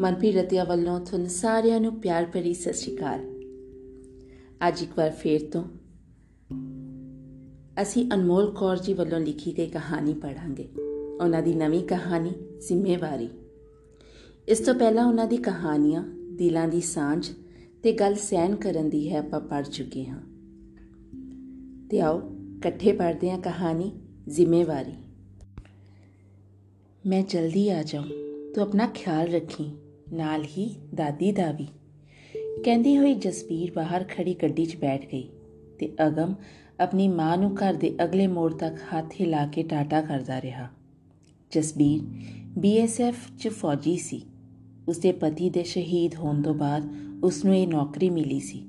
ਮਨਪ੍ਰੀਤ ਰਤਿਆ ਵੱਲੋਂ ਤੁਹਾਨੂੰ ਸਾਰਿਆਂ ਨੂੰ ਪਿਆਰ ਭਰੀ ਸਤਿ ਸ਼੍ਰੀ ਅਕਾਲ। ਅੱਜ ਇੱਕ ਵਾਰ ਫੇਰ ਤੋਂ ਅਸੀਂ ਅਨਮੋਲ ਕੌਰ ਜੀ ਵੱਲੋਂ ਲਿਖੀ ਗਈ ਕਹਾਣੀ ਪੜਾਂਗੇ ਉਹਨਾਂ ਦੀ ਨਵੀਂ ਕਹਾਣੀ ਜ਼ਿੰਮੇਵਾਰੀ। ਇਸ ਤੋਂ ਪਹਿਲਾਂ ਉਹਨਾਂ ਦੀ ਕਹਾਣੀਆਂ ਦਿਲਾਂ ਦੀ ਸਾਂਝ ਤੇ ਗੱਲ ਸਹਿਣ ਕਰਨ ਦੀ ਹੈ ਆਪਾਂ ਪੜ ਚੁੱਕੇ ਹਾਂ। ਤੇ ਆਓ ਇਕੱਠੇ ਪੜਦੇ ਹਾਂ ਕਹਾਣੀ ਜ਼ਿੰਮੇਵਾਰੀ। ਮੈਂ ਜਲਦੀ ਆ ਜਾਉਂ ਤੂੰ ਆਪਣਾ ਖਿਆਲ ਰੱਖੀ। ਨਾਲ ਹੀ ਦਾਦੀ ਦਾ ਵੀ। ਕਹਿੰਦੀ ਹੋਈ ਜਸਬੀਰ ਬਾਹਰ ਖੜੀ ਗੱਡੀ 'ਚ ਬੈਠ ਗਈ ਤੇ ਅਗਮ ਆਪਣੀ ਮਾਂ ਨੂੰ ਘਰ ਦੇ ਅਗਲੇ ਮੋੜ ਤੱਕ ਹੱਥ ਹਿਲਾ ਕੇ ਟਾਟਾ ਕਰਦਾ ਰਿਹਾ। ਜਸਬੀਰ ਬੀਐਸਐਫ 'ਚ ਫੌਜੀ ਸੀ। ਉਸਦੇ ਪਤੀ ਦੇ ਸ਼ਹੀਦ ਹੋਣ ਤੋਂ ਬਾਅਦ ਉਸ ਨੂੰ ਇਹ ਨੌਕਰੀ ਮਿਲੀ ਸੀ।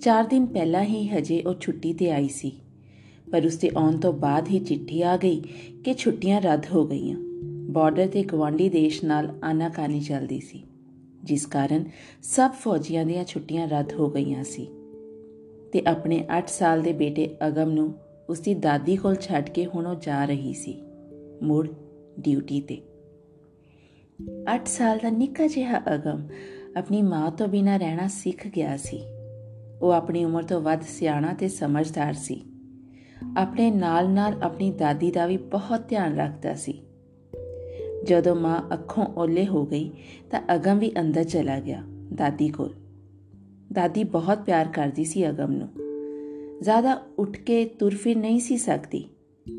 4 ਦਿਨ ਪਹਿਲਾਂ ਹੀ ਹਜੇ ਉਹ ਛੁੱਟੀ ਤੇ ਆਈ ਸੀ। ਪਰ ਉਸਦੇ ਆਉਣ ਤੋਂ ਬਾਅਦ ਹੀ ਚਿੱਠੀ ਆ ਗਈ ਕਿ ਛੁੱਟੀਆਂ ਰੱਦ ਹੋ ਗਈਆਂ। ਬਾਰਡਰ ਤੇ ਗਵਾਂਡੀ ਦੇਸ਼ ਨਾਲ ਆਨਾਕਾਨੀ ਚੱਲਦੀ ਸੀ, ਜਿਸ ਕਾਰਨ ਸਭ ਫੌਜੀਆਂ ਦੀਆਂ ਛੁੱਟੀਆਂ ਰੱਦ ਹੋ ਗਈਆਂ ਸੀ। ਤੇ ਆਪਣੇ 8 ਸਾਲ ਦੇ ਬੇਟੇ ਅਗਮ ਨੂੰ ਉਸਦੀ ਦਾਦੀ ਕੋਲ ਛੱਡ ਕੇ ਹੁਣ ਉਹ ਜਾ ਰਹੀ ਸੀ, ਮੁੜ ਡਿਊਟੀ ਤੇ। 8 ਸਾਲ ਦਾ ਨਿੱਕਾ ਜਿਹਾ ਅਗਮ ਆਪਣੀ ਮਾਂ ਤੋਂ ਬਿਨਾ ਰਹਿਣਾ ਸਿੱਖ ਗਿਆ ਸੀ। ਉਹ ਆਪਣੀ ਉਮਰ ਤੋਂ ਵੱਧ ਸਿਆਣਾ ਤੇ ਸਮਝਦਾਰ ਸੀ। ਆਪਣੇ ਨਾਲ-ਨਾਲ ਆਪਣੀ ਦਾਦੀ ਦਾ ਵੀ ਬਹੁਤ ਧਿਆਨ ਰੱਖਦਾ ਸੀ। ਜਦੋਂ ਮਾਂ ਅੱਖੋਂ ਓਲੇ ਹੋ ਗਈ ਤਾਂ ਅਗਮ ਵੀ ਅੰਦਰ ਚਲਾ ਗਿਆ ਦਾਦੀ ਕੋਲ। ਦਾਦੀ ਬਹੁਤ ਪਿਆਰ ਕਰਦੀ ਸੀ ਅਗਮ ਨੂੰ। ਜ਼ਿਆਦਾ ਉੱਠ ਕੇ ਤੁਰ ਫਿਰ ਨਹੀਂ ਸੀ ਸਕਦੀ,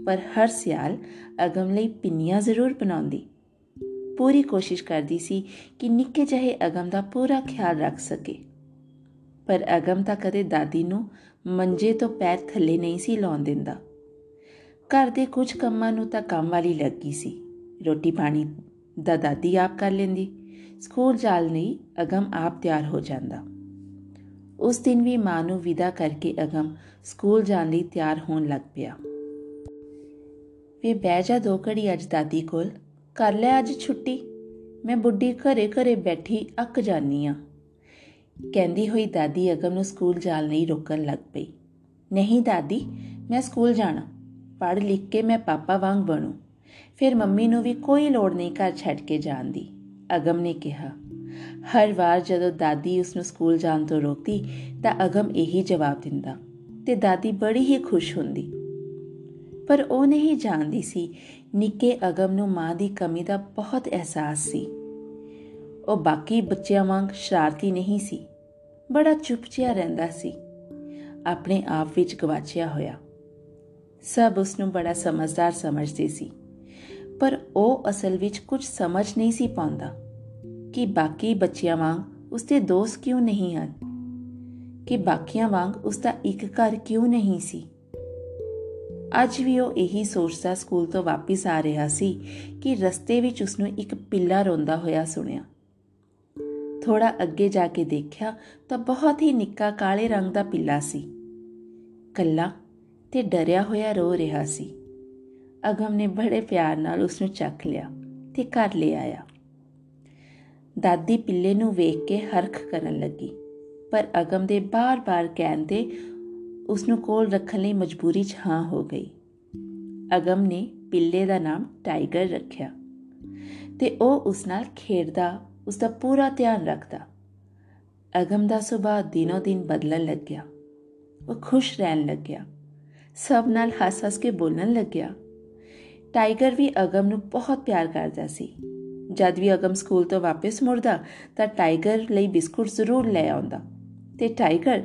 ਪਰ ਹਰ ਸਿਆਲ ਅਗਮ ਲਈ ਪਿੰਨੀਆਂ ਜ਼ਰੂਰ ਬਣਾਉਂਦੀ। ਪੂਰੀ ਕੋਸ਼ਿਸ਼ ਕਰਦੀ ਸੀ ਕਿ ਨਿੱਕੇ ਜਿਹੇ ਅਗਮ ਦਾ ਪੂਰਾ ਖਿਆਲ ਰੱਖ ਸਕੇ। ਪਰ ਅਗਮ ਤਾਂ ਕਦੇ ਦਾਦੀ ਨੂੰ ਮੰਜੇ ਤੋਂ ਪੈਰ ਥੱਲੇ ਨਹੀਂ ਸੀ ਲਾਉਣ ਦਿੰਦਾ। ਘਰ ਦੇ ਕੁਝ ਕੰਮਾਂ ਨੂੰ ਤਾਂ ਕੰਮ ਵਾਲੀ ਲੱਗੀ ਸੀ। ਰੋਟੀ ਪਾਣੀ ਦਾ ਦਾਦੀ ਆਪ ਕਰ ਲੈਂਦੀ। ਸਕੂਲ ਜਾਲ ਨਹੀਂ ਅਗਮ ਆਪ ਤਿਆਰ ਹੋ ਜਾਂਦਾ। ਉਸ ਦਿਨ ਵੀ ਮਾਂ ਨੂੰ ਵਿਦਾ ਕਰਕੇ ਅਗਮ ਸਕੂਲ ਜਾਣ ਲਈ ਤਿਆਰ ਹੋਣ ਲੱਗ ਪਿਆ। ਵੇ ਬਹਿ ਜਾ ਦੋ ਘੜੀ ਅੱਜ ਦਾਦੀ ਕੋਲ। ਕਰ ਲੈ ਅੱਜ ਛੁੱਟੀ। ਮੈਂ ਬੁੱਢੀ ਘਰੇ ਘਰੇ ਬੈਠੀ ਅੱਕ ਜਾਨੀ ਆ। ਕਹਿੰਦੀ ਹੋਈ ਦਾਦੀ ਅਗਮ ਨੂੰ ਸਕੂਲ ਜਾਣ ਲਈ ਰੋਕਣ ਲੱਗ ਪਈ। ਨਹੀਂ ਦਾਦੀ, ਮੈਂ ਸਕੂਲ ਜਾਣਾ। ਪੜ੍ਹ ਲਿਖ ਕੇ ਮੈਂ ਪਾਪਾ ਵਾਂਗ ਬਣੂ। ਫਿਰ ਮੰਮੀ ਨੂੰ ਵੀ ਕੋਈ ਲੋੜ ਨਹੀਂ ਘਰ ਛੱਡ ਕੇ ਜਾਣ ਦੀ। ਅਗਮ ਨੇ ਕਿਹਾ, ਹਰ ਵਾਰ ਜਦੋਂ ਦਾਦੀ ਉਸ ਨੂੰ ਸਕੂਲ ਜਾਣ ਤੋਂ ਰੋਕਦੀ, ਤਾਂ ਅਗਮ ਇਹੀ ਜਵਾਬ ਦਿੰਦਾ ਤੇ ਦਾਦੀ ਬੜੀ ਹੀ ਖੁਸ਼ ਹੁੰਦੀ। ਪਰ ਉਹ ਨਹੀਂ ਜਾਣਦੀ ਸੀ ਨਿੱਕੇ ਅਗਮ ਨੂੰ ਮਾਂ ਦੀ ਕਮੀ ਦਾ ਬਹੁਤ ਅਹਿਸਾਸ ਸੀ। ਉਹ ਬਾਕੀ ਬੱਚਿਆਂ ਵਾਂਗ ਸ਼ਰਾਰਤੀ ਨਹੀਂ ਸੀ, ਬੜਾ ਚੁੱਪਚਿਆ ਰਹਿੰਦਾ ਸੀ। ਆਪਣੇ ਆਪ ਵਿੱਚ ਗਵਾਚਿਆ ਹੋਇਆ। ਸਭ ਉਸ ਨੂੰ ਬੜਾ ਸਮਝਦਾਰ ਸਮਝਦੇ ਸੀ। ਪਰ ਉਹ ਅਸਲ ਵਿੱਚ ਕੁਝ ਸਮਝ ਨਹੀਂ ਸੀ ਪਾਉਂਦਾ ਕਿ ਬਾਕੀ ਬੱਚਿਆਂ ਵਾਂਗ ਉਸਦੇ ਦੋਸਤ ਕਿਉਂ ਨਹੀਂ ਹਨ? ਕਿ ਬਾਕੀਆਂ ਵਾਂਗ ਉਸਦਾ ਇੱਕ ਘਰ ਕਿਉਂ ਨਹੀਂ ਸੀ? ਅੱਜ ਵੀ ਉਹ ਇਹੀ ਸੋਚਦਾ ਸਕੂਲ ਤੋਂ ਵਾਪਸ ਆ ਰਿਹਾ ਸੀ ਕਿ ਰਸਤੇ ਵਿੱਚ ਉਸ ਨੂੰ ਇੱਕ ਪਿੱਲਾ ਰੋਂਦਾ ਹੋਇਆ ਸੁਣਿਆ। ਥੋੜਾ ਅੱਗੇ ਜਾ ਕੇ ਦੇਖਿਆ ਤਾਂ ਬਹੁਤ ਹੀ ਨਿੱਕਾ ਕਾਲੇ ਰੰਗ ਦਾ ਪਿੱਲਾ ਸੀ। ਕੱਲਾ ਤੇ ਡਰਿਆ ਹੋਇਆ ਰੋ ਰਿਹਾ ਸੀ। ਅਗਮ ਨੇ ਬੜੇ ਪਿਆਰ ਨਾਲ ਉਸ ਨੂੰ ਚੱਕ ਲਿਆ ਤੇ ਘਰ ਲੈ ਆਇਆ। ਦਾਦੀ ਪਿੱਲੇ ਨੂੰ ਵੇਖ ਕੇ ਹਰਖ ਕਰਨ ਲੱਗੀ, ਪਰ ਅਗਮ ਦੇ ਬਾਰ-ਬਾਰ ਕਹਿਣ ਤੇ ਉਸ ਨੂੰ ਕੋਲ ਰੱਖਣ ਲਈ ਮਜਬੂਰੀ 'ਚ ਹਾਂ ਹੋ ਗਈ। ਅਗਮ ਨੇ ਪਿੱਲੇ ਦਾ ਨਾਮ ਟਾਈਗਰ ਰੱਖਿਆ ਤੇ ਉਹ ਉਸ ਨਾਲ ਖੇਡਦਾ ਉਸ ਦਾ ਪੂਰਾ ਧਿਆਨ ਰੱਖਦਾ। ਅਗਮ ਦਾ ਸੁਭਾਅ ਦਿਨੋ ਦਿਨ ਬਦਲਣ ਲੱਗਿਆ। ਉਹ ਖੁਸ਼ ਰਹਿਣ ਲੱਗਿਆ। ਸਭ ਨਾਲ ਹੱਸ-ਹੱਸ ਕੇ ਬੋਲਣ ਲੱਗਿਆ। ਟਾਈਗਰ ਵੀ ਅਗਮ ਨੂੰ ਬਹੁਤ ਪਿਆਰ ਕਰਦਾ ਸੀ। ਜਦ ਵੀ ਅਗਮ ਸਕੂਲ ਤੋਂ ਵਾਪਸ ਮੁੜਦਾ, ਤਾਂ ਟਾਈਗਰ ਲਈ ਬਿਸਕੁਟ ਜ਼ਰੂਰ ਲੈ ਆਉਂਦਾ। ਤੇ ਟਾਈਗਰ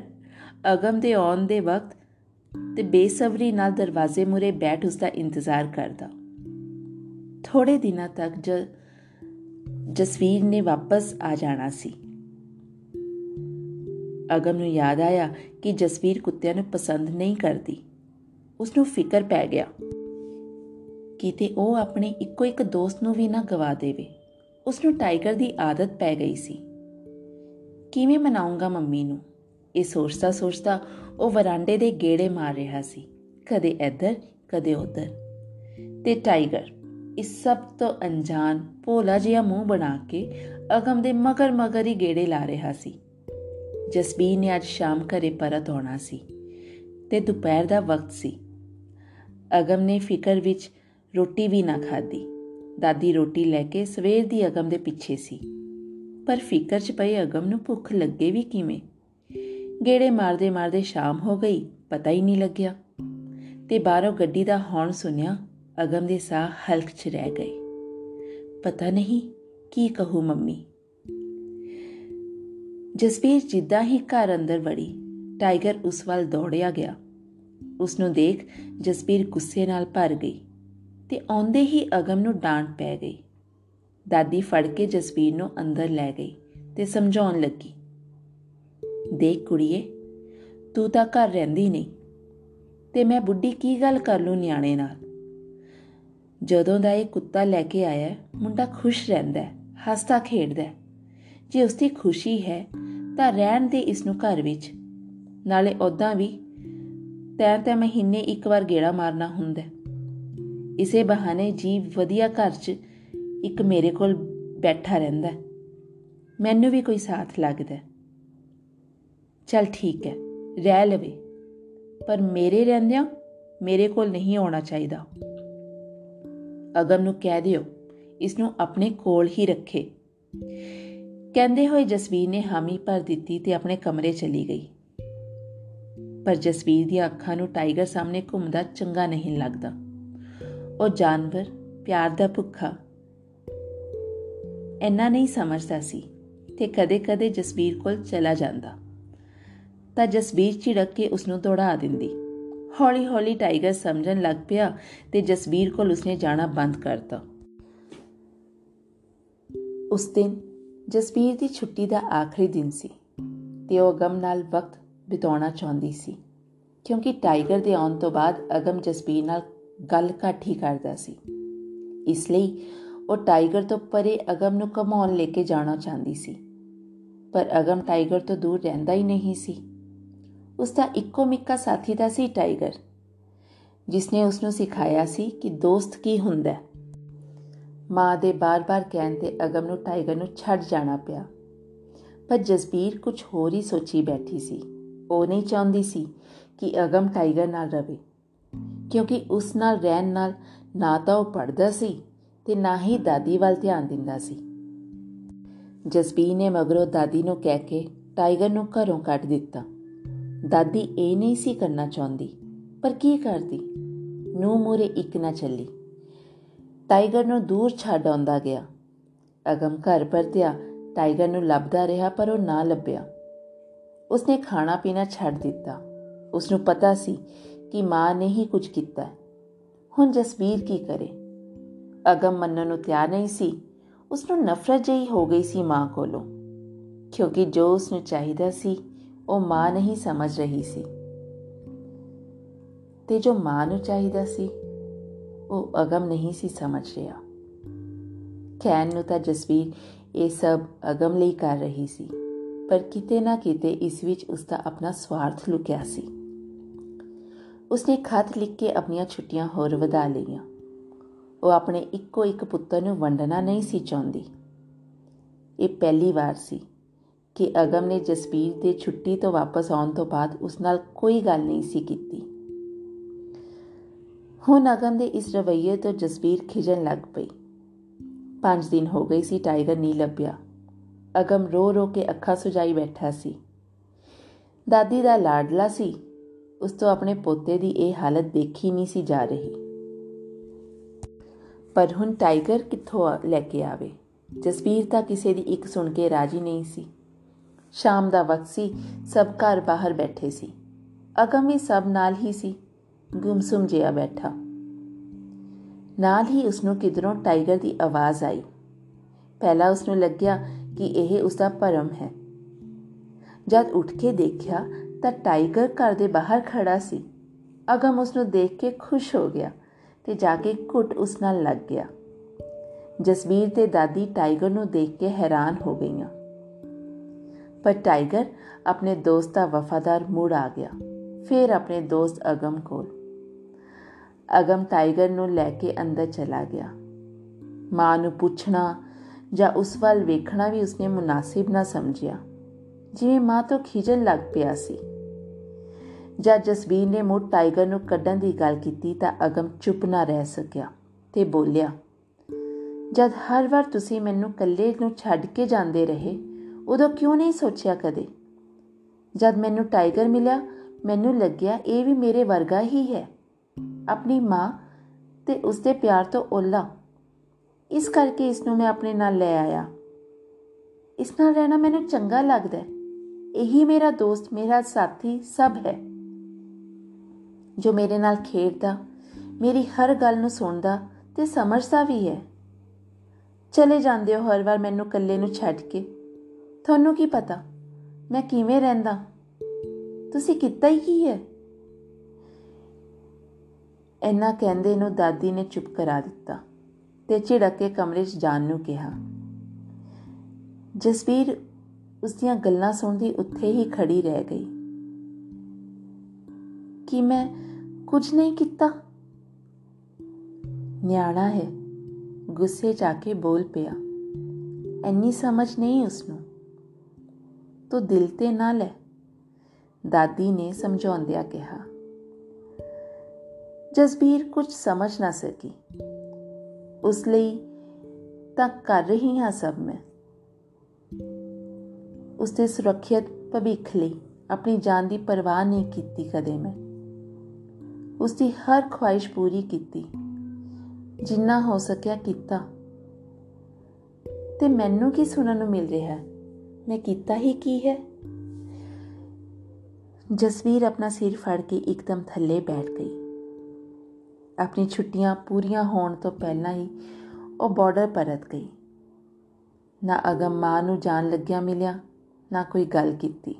ਅਗਮ ਦੇ ਆਉਣ ਦੇ ਵਕਤ ਤੇ ਬੇਸਬਰੀ ਨਾਲ ਦਰਵਾਜ਼ੇ ਮੂਰੇ ਬੈਠ ਉਸ ਦਾ ਇੰਤਜ਼ਾਰ ਕਰਦਾ। ਥੋੜੇ ਦਿਨਾਂ ਤੱਕ ਜ ਜਸਵੀਰ ਨੇ ਵਾਪਸ ਆ ਜਾਣਾ ਸੀ। ਅਗਮ ਨੂੰ ਯਾਦ ਆਇਆ ਕਿ ਜਸਵੀਰ ਕੁੱਤਿਆਂ ਨੂੰ ਪਸੰਦ ਨਹੀਂ ਕਰਦੀ। ਉਸ ਨੂੰ ਫਿਕਰ ਪੈ ਗਿਆ। ਕਿਤੇ ਉਹ ਆਪਣੇ ਇੱਕੋ ਇੱਕ ਦੋਸਤ ਨੂੰ ਵੀ ਨਾ ਗਵਾ ਦੇਵੇ। ਉਸ ਨੂੰ ਟਾਈਗਰ ਦੀ ਆਦਤ ਪੈ ਗਈ ਸੀ। ਕਿਵੇਂ ਮਨਾਉਂਗਾ ਮੰਮੀ ਨੂੰ? ਇਹ ਸੋਚਦਾ ਸੋਚਦਾ ਉਹ ਵਰਾਂਡੇ ਦੇ ਗੇੜੇ ਮਾਰ ਰਿਹਾ ਸੀ। ਕਦੇ ਇੱਧਰ, ਕਦੇ ਉੱਧਰ। ਤੇ ਟਾਈਗਰ, ਇਸ ਸਭ ਤੋਂ ਅਣਜਾਣ, ਭੋਲਾ ਜਿਹਾ ਮੂੰਹ ਬਣਾ ਕੇ ਅਗਮ ਦੇ ਮਗਰ ਮਗਰ ਹੀ ਗੇੜੇ ਲਾ ਰਿਹਾ ਸੀ। ਜਸਬੀਰ ਨੇ ਅੱਜ ਸ਼ਾਮ ਘਰੇ ਪਰਤ ਆਉਣਾ ਸੀ। ਤੇ ਦੁਪਹਿਰ ਦਾ ਵਕਤ ਸੀ। ਅਗਮ ਨੇ ਫਿਕਰ ਵਿੱਚ ਰੋਟੀ ਵੀ ਨਾ ਖਾਧੀ। ਦਾਦੀ ਰੋਟੀ ਲੈ ਕੇ ਸਵੇਰ ਦੀ ਅਗਮ ਦੇ ਪਿੱਛੇ ਸੀ। ਪਰ ਫਿਕਰ 'ਚ ਪਈ ਅਗਮ ਨੂੰ ਭੁੱਖ ਲੱਗੇ ਵੀ ਕਿਵੇਂ? ਗੇੜੇ ਮਾਰਦੇ ਮਾਰਦੇ ਸ਼ਾਮ ਹੋ ਗਈ, ਪਤਾ ਹੀ ਨਹੀਂ ਲੱਗਿਆ। ਤੇ ਬਾਹਰੋਂ ਗੱਡੀ ਦਾ ਹੌਰਨ ਸੁਨਿਆ ਅਗਮ ਦੇ ਸਾਹ ਹਲਕ 'ਚ ਰਹਿ ਗਏ। ਪਤਾ ਨਹੀਂ ਕੀ ਕਹੂ ਮੰਮੀ। ਜਸਬੀਰ ਜਿੱਦਾਂ ਹੀ ਘਰ ਅੰਦਰ ਵੜੀ, ਟਾਈਗਰ ਉਸ ਵੱਲ ਦੌੜਿਆ ਗਿਆ। ਉਸ ਨੂੰ ਦੇਖ ਜਸਬੀਰ ਗੁੱਸੇ ਨਾਲ ਭਰ ਗਈ। ਤੇ ਆਉਂਦੇ ਹੀ ਅਗਮ ਨੂੰ ਡਾਂਟ ਪੈ ਗਈ। ਦਾਦੀ ਫੜ ਕੇ ਜਸਬੀਰ ਨੂੰ ਅੰਦਰ ਲੈ ਗਈ ਤੇ ਸਮਝਾਉਣ ਲੱਗੀ, ਦੇਖ ਕੁੜੀਏ, ਤੂੰ ਤਾਂ ਘਰ ਰਹਿੰਦੀ ਨਹੀਂ, ਤੇ ਮੈਂ ਬੁੱਢੀ ਕੀ ਗੱਲ ਕਰ ਲੂ ਨਿਆਣੇ ਨਾਲ? ਜਦੋਂ ਦਾ ਇਹ ਕੁੱਤਾ ਲੈ ਕੇ ਆਇਆ, ਮੁੰਡਾ ਖੁਸ਼ ਰਹਿੰਦਾ ਹੈ, ਹੱਸਦਾ ਖੇਡਦਾ ਹੈ। ਜੇ ਉਸ ਦੀ ਖੁਸ਼ੀ ਹੈ, ਤਾਂ ਰਹਿਣ ਦੇ ਇਸ ਨੂੰ ਘਰ ਵਿੱਚ। ਨਾਲੇ ਉਦਾਂ ਵੀ ਤੈਂ ਤੇ ਮਹੀਨੇ ਇੱਕ ਵਾਰ ਗੇੜਾ ਮਾਰਨਾ ਹੁੰਦਾ ਇਸੇ ਬਹਾਨੇ ਜੀ ਵਧੀਆ ਘਰ 'ਚ ਇੱਕ ਮੇਰੇ ਕੋਲ ਬੈਠਾ ਰਹਿੰਦਾ ਮੈਨੂੰ ਵੀ ਕੋਈ ਸਾਥ ਲੱਗਦਾ ਚਲ ਠੀਕ ਹੈ, ਰਹਿ ਲਵੇ। ਪਰ ਮੇਰੇ ਰਹਿੰਦਿਆਂ ਮੇਰੇ ਕੋਲ ਨਹੀਂ ਆਉਣਾ ਚਾਹੀਦਾ। ਅਗਮ ਨੂੰ ਕਹਿ ਦਿਓ, ਇਸ ਨੂੰ ਆਪਣੇ ਕੋਲ ਹੀ ਰੱਖੇ। ਕਹਿੰਦੇ ਹੋਏ ਜਸਵੀਰ ਨੇ ਹਾਮੀ ਭਰ ਦਿੱਤੀ ਤੇ ਆਪਣੇ ਕਮਰੇ ਚਲੀ ਗਈ। ਪਰ ਜਸਵੀਰ ਦੀਆਂ ਅੱਖਾਂ ਨੂੰ ਟਾਈਗਰ ਸਾਹਮਣੇ ਘੁੰਮਦਾ ਚੰਗਾ ਨਹੀਂ ਲੱਗਦਾ। ਉਹ ਜਾਨਵਰ, ਪਿਆਰ ਦਾ ਭੁੱਖਾ। ਇੰਨਾ ਨਹੀਂ ਸਮਝਦਾ ਸੀ ਤੇ ਕਦੇ-ਕਦੇ ਜਸਵੀਰ ਕੋਲ ਚਲਾ ਜਾਂਦਾ। ਤਾਂ ਜਸਵੀਰ ਝਿੜਕ ਕੇ ਉਸ ਨੂੰ ਦੌੜਾ ਦਿੰਦੀ। ਹੌਲੀ-ਹੌਲੀ ਟਾਈਗਰ ਸਮਝਣ ਲੱਗ ਪਿਆ ਤੇ ਜਸਵੀਰ ਕੋਲ ਉਸਨੇ ਜਾਣਾ ਬੰਦ ਕਰਤਾ। ਉਸ ਦਿਨ ਜਸਵੀਰ ਦੀ ਛੁੱਟੀ ਦਾ ਆਖਰੀ ਦਿਨ ਸੀ ਤੇ ਉਹ ਅਗਮ ਨਾਲ ਵਕਤ ਬਿਤਾਉਣਾ ਚਾਹੁੰਦੀ ਸੀ। ਕਿਉਂਕਿ ਟਾਈਗਰ ਦੇ ਆਉਣ ਤੋਂ ਬਾਅਦ ਅਗਮ ਜਸਵੀਰ ਨਾਲ ਗੱਲ ਘੱਟ ਹੀ ਕਰਦਾ ਸੀ। ਇਸ ਲਈ ਉਹ ਟਾਈਗਰ ਤੋਂ ਪਰੇ ਅਗਮ ਨੂੰ ਕਮਾਉਣ ਲੈ ਕੇ ਜਾਣਾ ਚਾਹੁੰਦੀ ਸੀ। ਪਰ ਅਗਮ ਟਾਈਗਰ ਤੋਂ ਦੂਰ ਰਹਿੰਦਾ ਹੀ ਨਹੀਂ ਸੀ। ਉਸ ਦਾ ਇੱਕੋ ਮਿੱਕਾ ਸਾਥੀ ਦਾ ਸੀ ਟਾਈਗਰ ਜਿਸ ਨੇ ਉਸ ਨੂੰ ਸਿਖਾਇਆ ਸੀ ਕਿ ਦੋਸਤ ਕੀ ਹੁੰਦਾ ਹੈ। ਮਾਂ ਦੇ ਬਾਰ-ਬਾਰ ਕਹਿਣ ਤੇ ਅਗਮ ਨੂੰ ਟਾਈਗਰ ਨੂੰ ਛੱਡ ਜਾਣਾ ਪਿਆ। ਪਰ ਜਸਬੀਰ ਕੁਝ ਹੋਰ ਹੀ ਸੋਚੀ ਬੈਠੀ ਸੀ। ਉਹ ਨਹੀਂ ਚਾਹੁੰਦੀ ਸੀ ਕਿ ਅਗਮ ਟਾਈਗਰ ਨਾਲ ਰਵੇ। ਕਿਉਂਕਿ ਉਸ ਨਾਲ ਰਹਿਣ ਨਾਲ ਨਾ ਤਾਂ ਉਹ ਪੜਦਾ ਸੀ ਤੇ ਨਾ ਹੀ ਦਾਦੀ ਵੱਲ ਧਿਆਨ ਦਿੰਦਾ ਸੀ। ਜਸਬੀਰ ਨੇ ਮਗਰੋਂ ਦਾਦੀ ਨੂੰ ਕਹਿ ਕੇ ਟਾਈਗਰ ਨੂੰ ਘਰੋਂ ਕੱਢ ਦਿੱਤਾ। ਦਾਦੀ ਇਹ ਨਹੀਂ ਸੀ ਕਰਨਾ ਚਾਹੁੰਦੀ, ਪਰ ਕੀ ਕਰਦੀ? ਨੂੰ ਮੂਰੇ ਇੱਕ ਨਾ ਚੱਲੀ। ਟਾਈਗਰ ਨੂੰ ਦੂਰ ਛੱਡ ਆਉਂਦਾ ਗਿਆ। ਅਗਮ ਘਰ ਪਰਤਿਆ ਟਾਈਗਰ ਨੂੰ ਲੱਭਦਾ ਰਿਹਾ ਪਰ ਉਹ ਨਾ ਲੱਭਿਆ। ਉਸਨੇ ਖਾਣਾ ਪੀਣਾ ਛੱਡ ਦਿੱਤਾ। ਉਸ ਨੂੰ ਪਤਾ ਸੀ ਕਿ ਮਾਂ ਨੇ ਹੀ ਕੁਝ ਕੀਤਾ। ਹੁਣ ਜਸਬੀਰ ਕੀ ਕਰੇ? ਅਗਮ ਮੰਨਣ ਨੂੰ ਤਿਆਰ ਨਹੀਂ ਸੀ। ਉਸ ਨੂੰ ਨਫ਼ਰਤ ਜਿਹੀ ਹੋ ਗਈ ਸੀ ਮਾਂ ਕੋਲੋਂ। ਕਿਉਂਕਿ ਜੋ ਉਸ ਨੂੰ ਚਾਹੀਦਾ ਸੀ, ਉਹ ਮਾਂ ਨਹੀਂ ਸਮਝ ਰਹੀ ਸੀ। ਤੇ ਜੋ ਮਾਂ ਨੂੰ ਚਾਹੀਦਾ ਸੀ, ਉਹ ਅਗਮ ਨਹੀਂ ਸੀ ਸਮਝ ਰਿਹਾ। ਕੈਨ ਨੂੰ ਤਾਂ ਜਸਵੀਰ ਇਹ ਸਭ ਅਗਮ ਲਈ ਕਰ ਰਹੀ ਸੀ। ਪਰ ਕਿਤੇ ਨਾ ਕਿਤੇ ਇਸ ਵਿੱਚ ਉਸ ਦਾ ਆਪਣਾ ਸਵਾਰਥ ਲੁਕਿਆ ਸੀ। ਉਸਨੇ ਖਤ ਲਿਖ ਕੇ ਆਪਣੀਆਂ ਛੁੱਟੀਆਂ ਹੋਰ ਵਧਾ ਲਈਆਂ। ਉਹ ਆਪਣੇ ਇੱਕੋ ਇੱਕ ਪੁੱਤਰ ਨੂੰ ਵੰਡਣਾ ਨਹੀਂ ਸੀ ਚਾਹੁੰਦੀ। ਇਹ ਪਹਿਲੀ ਵਾਰ ਸੀ ਕਿ ਅਗਮ ਨੇ ਜਸਵੀਰ ਦੇ ਛੁੱਟੀ ਤੋਂ ਵਾਪਸ ਆਉਣ ਤੋਂ ਬਾਅਦ ਉਸ ਨਾਲ ਕੋਈ ਗੱਲ ਨਹੀਂ ਸੀ ਕੀਤੀ। ਹੁਣ ਅਗਮ ਦੇ ਇਸ ਰਵਈਏ ਤੋਂ ਜਸਵੀਰ ਖਿਜਣ ਲੱਗ ਪਈ। 5 ਦਿਨ ਹੋ ਗਏ ਸੀ ਟਾਈਗਰ ਨਹੀਂ ਲੱਭਿਆ। ਅਗਮ ਰੋ ਰੋ ਕੇ ਅੱਖਾਂ ਸੁਜਾਈ ਬੈਠਾ ਸੀ। ਦਾਦੀ ਦਾ ਲਾਡਲਾ ਸੀ। ਉਸ ਤੋਂ ਆਪਣੇ ਪੋਤੇ ਦੀ ਇਹ ਹਾਲਤ ਦੇਖੀ ਨਹੀਂ ਸੀ ਜਾ ਰਹੀ। ਪਰ ਹੁਣ ਟਾਈਗਰ ਕਿੱਥੋਂ ਲੈ ਕੇ ਆਵੇ? ਜਸਵੀਰ ਤਾਂ ਕਿਸੇ ਦੀ ਇੱਕ ਸੁਣ ਕੇ ਰਾਜੀ ਨਹੀਂ ਸੀ। ਸ਼ਾਮ ਦਾ ਵਕਤ ਸੀ, ਸਭ ਘਰ ਬਾਹਰ ਬੈਠੇ ਸੀ। ਅਗਮ ਵੀ ਸਭ ਨਾਲ ਹੀ ਸੀ, ਗੁੰਮਸੁਮ ਜਿਹਾ ਬੈਠਾ। ਨਾਲ ਹੀ ਉਸ ਨੂੰ ਕਿਧਰੋਂ ਟਾਈਗਰ ਦੀ ਆਵਾਜ਼ ਆਈ। ਪਹਿਲਾਂ ਉਸ ਨੂੰ ਲੱਗਿਆ ਕਿ ਇਹ ਉਸ ਦਾ ਭਰਮ ਹੈ। ਜਦ ਉੱਠ ਕੇ ਦੇਖਿਆ ਤਾਂ ਟਾਈਗਰ ਘਰ ਦੇ ਬਾਹਰ ਖੜਾ ਸੀ। ਅਗਮ ਉਸ ਨੂੰ ਦੇਖ ਕੇ ਖੁਸ਼ ਹੋ ਗਿਆ ਤੇ ਜਾ ਕੇ ਘੁੱਟ ਉਸ ਨਾਲ ਲੱਗ ਗਿਆ। ਜਸਵੀਰ ਤੇ ਦਾਦੀ ਟਾਈਗਰ ਨੂੰ ਦੇਖ ਕੇ ਹੈਰਾਨ ਹੋ ਗਈਆਂ। ਪਰ ਟਾਈਗਰ ਆਪਣੇ ਦੋਸਤ ਦਾ ਵਫਾਦਾਰ ਮੁੜ ਆ ਗਿਆ। ਫਿਰ ਆਪਣੇ ਦੋਸਤ ਅਗਮ ਕੋਲ। ਅਗਮ ਟਾਈਗਰ ਨੂੰ ਲੈ ਕੇ ਅੰਦਰ ਚਲਾ ਗਿਆ। ਮਾਂ ਨੂੰ ਪੁੱਛਣਾ ਜਾਂ ਉਸ ਵੱਲ ਵੇਖਣਾ ਵੀ ਉਸਨੇ ਮੁਨਾਸਿਬ ਨਾ ਸਮਝਿਆ। ਜਿਵੇਂ ਮਾਂ ਤੋਂ ਖਿਜਣ ਲੱਗ ਪਿਆ ਸੀ। ਜਦ ਜਸਬੀਰ ਨੇ ਮੁੱਢ ਟਾਈਗਰ ਨੂੰ ਕੱਢਣ ਦੀ ਗੱਲ ਕੀਤੀ ਤਾਂ ਅਗਮ ਚੁੱਪ ਨਾ ਰਹਿ ਸਕਿਆ ਤੇ ਬੋਲਿਆ, ਜਦ ਹਰ ਵਾਰ ਤੁਸੀਂ ਮੈਨੂੰ ਇਕੱਲੇ ਨੂੰ ਛੱਡ ਕੇ ਜਾਂਦੇ ਰਹੇ, ਉਦੋਂ ਕਿਉਂ ਨਹੀਂ ਸੋਚਿਆ ਕਦੇ? ਜਦ ਮੈਨੂੰ ਟਾਈਗਰ ਮਿਲਿਆ, ਮੈਨੂੰ ਲੱਗਿਆ ਇਹ ਵੀ ਮੇਰੇ ਵਰਗਾ ਹੀ ਹੈ। ਆਪਣੀ ਮਾਂ ਤੇ ਉਸਦੇ ਪਿਆਰ ਤੋਂ ਓਲਾ। ਇਸ ਕਰਕੇ ਇਸ ਨੂੰ ਮੈਂ ਆਪਣੇ ਨਾਲ ਲੈ ਆਇਆ। ਇਸ ਨਾਲ ਰਹਿਣਾ ਮੈਨੂੰ ਚੰਗਾ ਲੱਗਦਾ ਹੈ। ਇਹੀ ਮੇਰਾ ਦੋਸਤ, ਮੇਰਾ ਸਾਥੀ ਸਭ ਹੈ। ਜੋ ਮੇਰੇ ਨਾਲ ਖੇਡਦਾ, ਮੇਰੀ ਹਰ ਗੱਲ ਨੂੰ ਸੁਣਦਾ ਤੇ ਸਮਝਦਾ ਵੀ ਹੈ। ਚਲੇ ਜਾਂਦੇ ਹੋ ਹਰ ਵਾਰ ਮੈਨੂੰ ਇਕੱਲੇ ਨੂੰ ਛੱਡ ਕੇ। ਤੁਹਾਨੂੰ ਕੀ ਪਤਾ, ਮੈਂ ਕਿਵੇਂ ਰਹਿੰਦਾ? ਤੁਸੀਂ ਕੀਤਾ ਹੀ ਕੀ ਹੈ? ਇੰਨਾ ਕਹਿੰਦੇ ਨੂੰ ਦਾਦੀ ਨੇ ਚੁੱਪ ਕਰਾ ਦਿੱਤਾ ਤੇ ਝਿੜਕ ਕੇ ਕਮਰੇ 'ਚ ਜਾਣ ਨੂੰ ਕਿਹਾ। ਜਸਵੀਰ ਉਸ ਦੀਆਂ ਗੱਲਾਂ ਸੁਣਦੀ ਉੱਥੇ ਹੀ ਖੜੀ ਰਹਿ ਗਈ। ਕਿ ਮੈਂ ਕੁਝ ਨਹੀਂ ਕੀਤਾ? ਨਿਆਣਾ ਹੈ, ਗੁੱਸੇ ਜਾ ਕੇ ਬੋਲ ਪਿਆ। ਐਨੀ ਸਮਝ ਨਹੀਂ ਉਸ ਨੂੰ ਤੂੰ ਦਿਲ ਤੇ ਨਾ ਲੈ, ਦਾਦੀ ਨੇ ਸਮਝਾਉਂਦਿਆਂ ਕਿਹਾ। ਜਸਬੀਰ ਕੁਝ ਸਮਝ ਨਾ ਸਕੀ। ਉਸ ਲਈ ਤਾਂ ਕਰ ਰਹੀ ਹਾਂ ਸਭ ਮੈਂ। ਉਸਦੇ ਸੁਰੱਖਿਅਤ ਭਵਿੱਖ ਲਈ ਆਪਣੀ ਜਾਨ ਦੀ ਪਰਵਾਹ ਨਹੀਂ ਕੀਤੀ ਕਦੇ ਮੈਂ। ਉਸਦੀ ਹਰ ਖੁਆਇਸ਼ ਪੂਰੀ ਕੀਤੀ। ਜਿੰਨਾ ਹੋ ਸਕਿਆ ਕੀਤਾ। ਤੇ ਮੈਨੂੰ ਕੀ ਸੁਣਨ ਨੂੰ ਮਿਲ ਰਿਹਾ? ਹੈ ਮੈਂ ਕੀਤਾ ਹੀ ਕੀ ਹੈ? ਜਸਵੀਰ ਆਪਣਾ ਸਿਰ ਫੜ ਕੇ ਇੱਕਦਮ ਥੱਲੇ ਬੈਠ ਗਈ। ਆਪਣੀ ਛੁੱਟੀਆਂ ਪੂਰੀਆਂ ਹੋਣ ਤੋਂ ਪਹਿਲਾਂ ਹੀ ਉਹ ਬਾਰਡਰ ਪਰਤ ਗਈ। ਨਾ ਅਗਮ ਮਾਂ ਨੂੰ ਜਾਣ ਲੱਗਿਆ ਮਿਲਿਆ ਨਾ ਕੋਈ ਗੱਲ ਕੀਤੀ।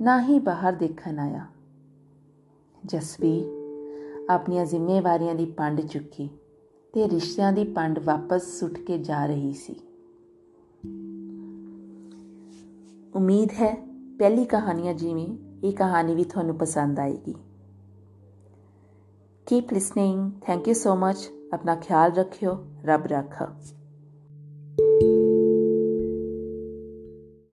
ਨਾ ਹੀ ਬਾਹਰ ਦੇਖਣ ਆਇਆ। ਜਸਵੀਰ ਆਪਣੀਆਂ ਜ਼ਿੰਮੇਵਾਰੀਆਂ ਦੀ ਪੰਡ ਚੁੱਕੀ ਤੇ ਰਿਸ਼ਤਿਆਂ ਦੀ ਪੰਡ ਵਾਪਸ ਸੁੱਟ ਕੇ ਜਾ ਰਹੀ ਸੀ। ਉਮੀਦ ਹੈ ਪਹਿਲੀ ਕਹਾਣੀਆਂ ਜਿਵੇਂ ਇਹ ਕਹਾਣੀ ਵੀ ਤੁਹਾਨੂੰ ਪਸੰਦ ਆਏਗੀ। Keep listening thank you so much ਆਪਣਾ ਖਿਆਲ ਰੱਖਿਓ। ਰੱਬ ਰੱਖਾ।